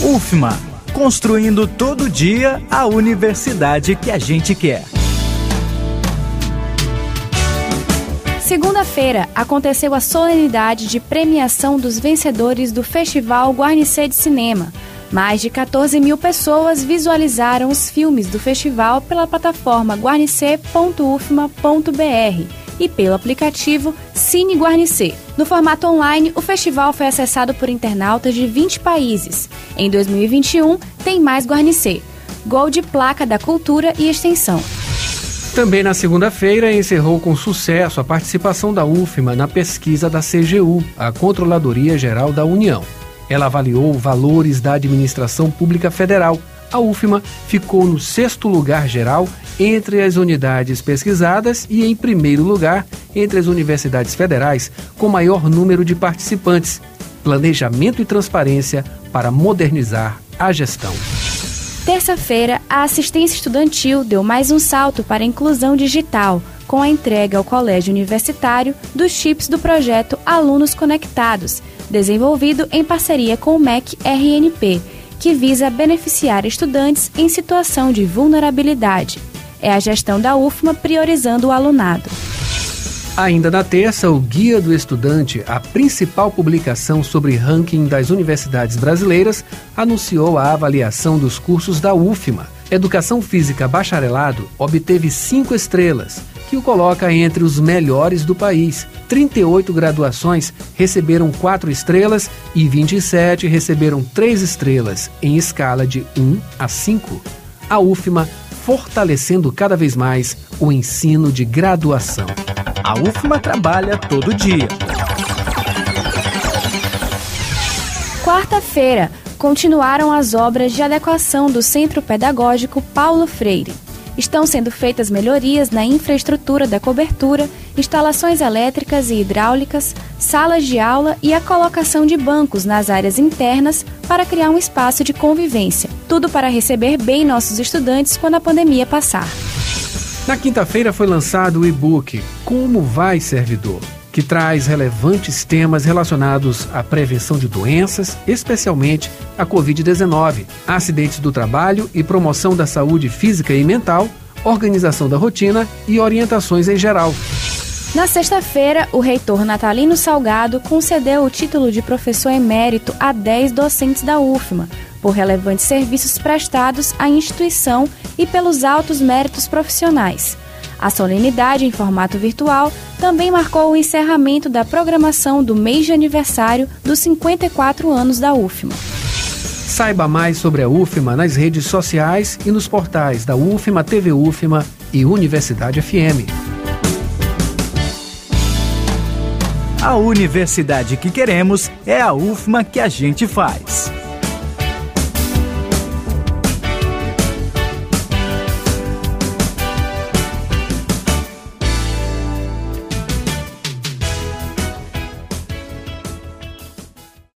UFMA, construindo todo dia a universidade que a gente quer. Segunda-feira aconteceu a solenidade de premiação dos vencedores do Festival Guarnicê de Cinema. Mais de 14 mil pessoas visualizaram os filmes do festival pela plataforma guarnicê.ufma.br e pelo aplicativo Cine Guarnicê. No formato online, o festival foi acessado por internautas de 20 países. Em 2021, tem mais Guarnicê. Gol de placa da cultura e extensão. Também na segunda-feira encerrou com sucesso a participação da UFMA na pesquisa da CGU, a Controladoria Geral da União. Ela avaliou valores da administração pública federal. A UFMA ficou no sexto lugar geral entre as unidades pesquisadas e em primeiro lugar entre as universidades federais com maior número de participantes. Planejamento e transparência para modernizar a gestão. Terça-feira, a assistência estudantil deu mais um salto para a inclusão digital, com a entrega ao colégio universitário dos chips do projeto Alunos Conectados, desenvolvido em parceria com o MEC RNP, que visa beneficiar estudantes em situação de vulnerabilidade. É a gestão da UFMA priorizando o alunado. Ainda na terça, o Guia do Estudante, a principal publicação sobre ranking das universidades brasileiras, anunciou a avaliação dos cursos da UFMA. Educação Física Bacharelado obteve cinco estrelas, que o coloca entre os melhores do país. 38 graduações receberam quatro estrelas e 27 receberam três estrelas, em escala de 1 a 5. A UFMA fortalecendo cada vez mais o ensino de graduação. A UFMA trabalha todo dia. Quarta-feira, continuaram as obras de adequação do Centro Pedagógico Paulo Freire. Estão sendo feitas melhorias na infraestrutura da cobertura, instalações elétricas e hidráulicas, salas de aula e a colocação de bancos nas áreas internas para criar um espaço de convivência. Tudo para receber bem nossos estudantes quando a pandemia passar. Na quinta-feira foi lançado o e-book Como Vai Servidor, que traz relevantes temas relacionados à prevenção de doenças, especialmente a Covid-19, acidentes do trabalho e promoção da saúde física e mental, organização da rotina e orientações em geral. Na sexta-feira, o reitor Natalino Salgado concedeu o título de professor emérito a 10 docentes da UFMA, por relevantes serviços prestados à instituição e pelos altos méritos profissionais. A solenidade em formato virtual também marcou o encerramento da programação do mês de aniversário dos 54 anos da UFMA. Saiba mais sobre a UFMA nas redes sociais e nos portais da UFMA, TV UFMA e Universidade FM. A universidade que queremos é a UFMA que a gente faz.